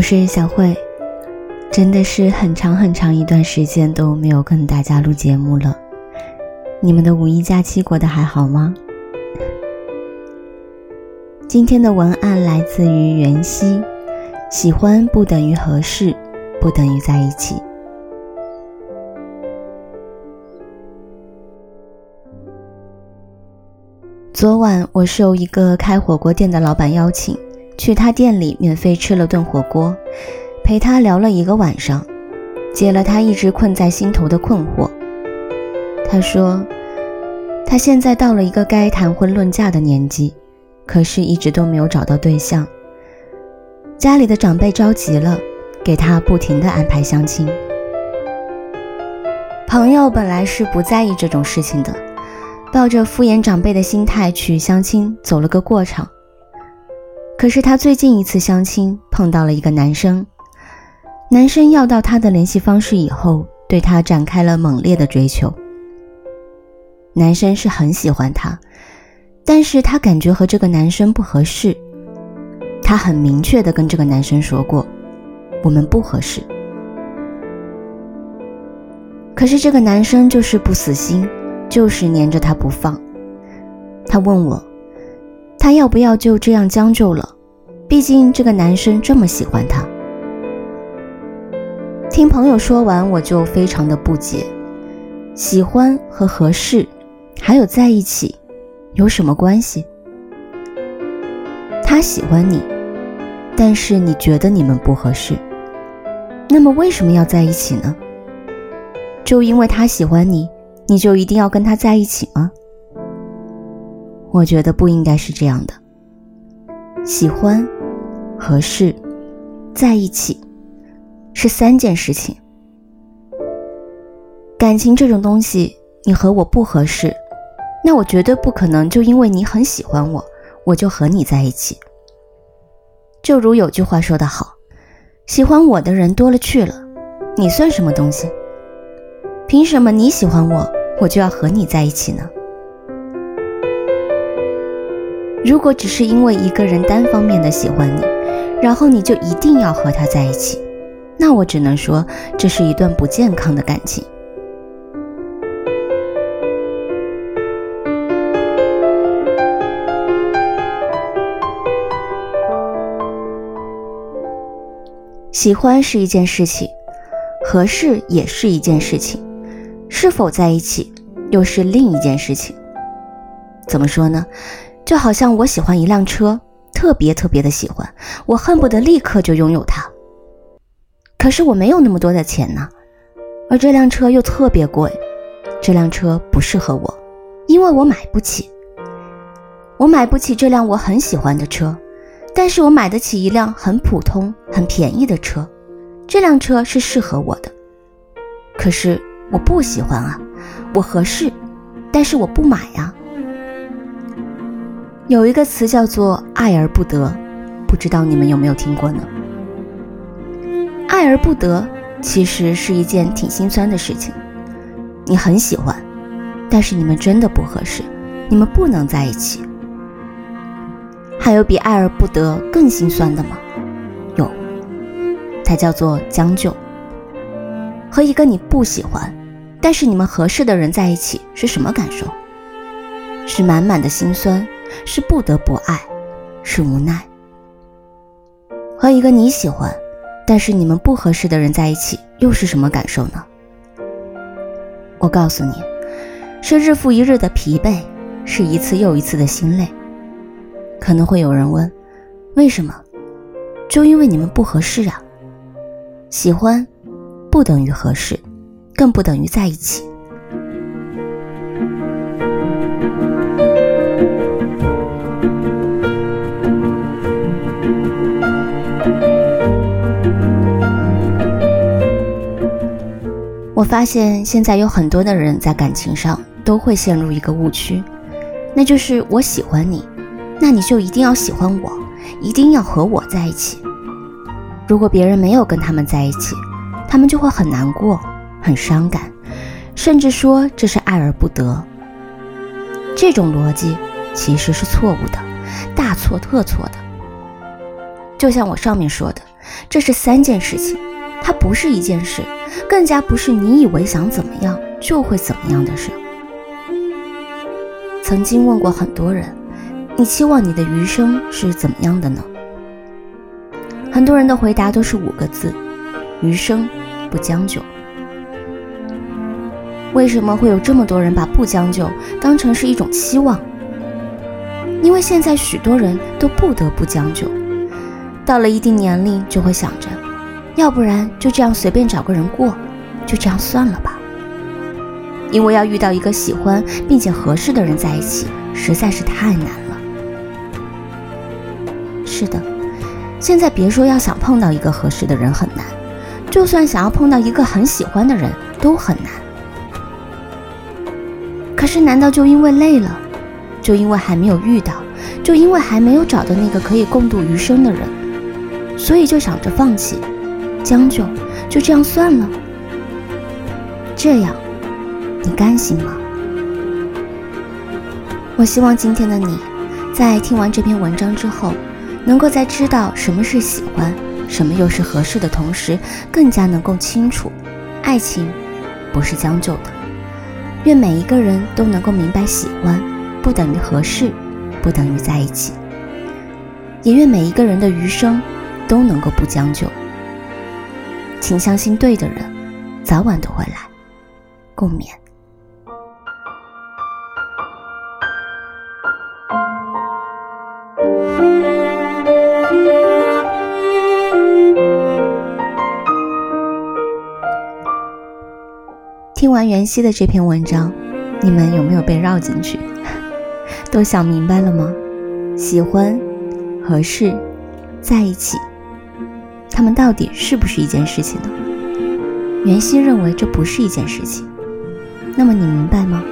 我是小慧，真的是很长很长一段时间都没有跟大家录节目了。你们的五一假期过得还好吗？今天的文案来自于袁熙，喜欢不等于合适，不等于在一起。昨晚我受一个开火锅店的老板邀请。去他店里免费吃了顿火锅，陪他聊了一个晚上，解了他一直困在心头的困惑。他说，他现在到了一个该谈婚论嫁的年纪，可是一直都没有找到对象。家里的长辈着急了，给他不停的安排相亲。朋友本来是不在意这种事情的，抱着敷衍长辈的心态去相亲，走了个过场。可是她最近一次相亲碰到了一个男生，男生要到她的联系方式以后，对她展开了猛烈的追求。男生是很喜欢她，但是他感觉和这个男生不合适，他很明确的跟这个男生说过，我们不合适。可是这个男生就是不死心，就是黏着她不放。他问我。他要不要就这样将就了？毕竟这个男生这么喜欢他。听朋友说完，我就非常的不解：喜欢和合适，还有在一起，有什么关系？他喜欢你，但是你觉得你们不合适，那么为什么要在一起呢？就因为他喜欢你，你就一定要跟他在一起吗？我觉得不应该是这样的。喜欢、合适、在一起，是三件事情。感情这种东西，你和我不合适，那我绝对不可能就因为你很喜欢我，我就和你在一起。就如有句话说得好，喜欢我的人多了去了，你算什么东西？凭什么你喜欢我，我就要和你在一起呢？如果只是因为一个人单方面的喜欢你，然后你就一定要和他在一起，那我只能说这是一段不健康的感情。喜欢是一件事情，合适也是一件事情，是否在一起又是另一件事情。怎么说呢？就好像我喜欢一辆车，特别特别的喜欢，我恨不得立刻就拥有它。可是我没有那么多的钱呢，而这辆车又特别贵，这辆车不适合我，因为我买不起。我买不起这辆我很喜欢的车，但是我买得起一辆很普通、很便宜的车，这辆车是适合我的。可是我不喜欢啊，我合适，但是我不买呀。有一个词叫做“爱而不得”，不知道你们有没有听过呢？爱而不得其实是一件挺心酸的事情。你很喜欢，但是你们真的不合适，你们不能在一起。还有比爱而不得更心酸的吗？有，它叫做将就。和一个你不喜欢，但是你们合适的人在一起是什么感受？是满满的心酸。是不得不爱，是无奈。和一个你喜欢，但是你们不合适的人在一起，又是什么感受呢？我告诉你，是日复一日的疲惫，是一次又一次的心累。可能会有人问，为什么？就因为你们不合适啊。喜欢，不等于合适，更不等于在一起。我发现现在有很多的人在感情上都会陷入一个误区，那就是我喜欢你，那你就一定要喜欢我，一定要和我在一起。如果别人没有跟他们在一起，他们就会很难过、很伤感，甚至说这是爱而不得。这种逻辑其实是错误的，大错特错的。就像我上面说的，这是三件事情，它不是一件事，更加不是你以为想怎么样就会怎么样的事。曾经问过很多人，你期望你的余生是怎么样的呢？很多人的回答都是五个字：余生不将就。为什么会有这么多人把不将就当成是一种期望？因为现在许多人都不得不将就，到了一定年龄就会想着，要不然就这样随便找个人过，就这样算了吧。因为要遇到一个喜欢并且合适的人在一起，实在是太难了。是的，现在别说要想碰到一个合适的人很难，就算想要碰到一个很喜欢的人都很难。可是，难道就因为累了？就因为还没有遇到，就因为还没有找到那个可以共度余生的人，所以就想着放弃、将就，就这样算了。这样，你甘心吗？我希望今天的你，在听完这篇文章之后，能够在知道什么是喜欢，什么又是合适的同时，更加能够清楚，爱情不是将就的。愿每一个人都能够明白，喜欢。不等于合适，不等于在一起。也愿每一个人的余生都能够不将就。请相信，对的人早晚都会来。共勉。听完袁熙的这篇文章，你们有没有被绕进去？都想明白了吗？喜欢、合适、在一起，他们到底是不是一件事情呢？袁熙认为这不是一件事情。那么你明白吗？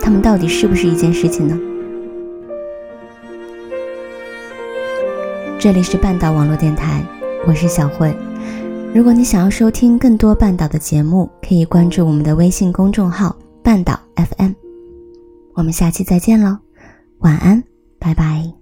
他们到底是不是一件事情呢？这里是半岛网络电台，我是小慧。如果你想要收听更多半岛的节目，可以关注我们的微信公众号“半岛 FM”。我们下期再见喽。晚安，拜拜。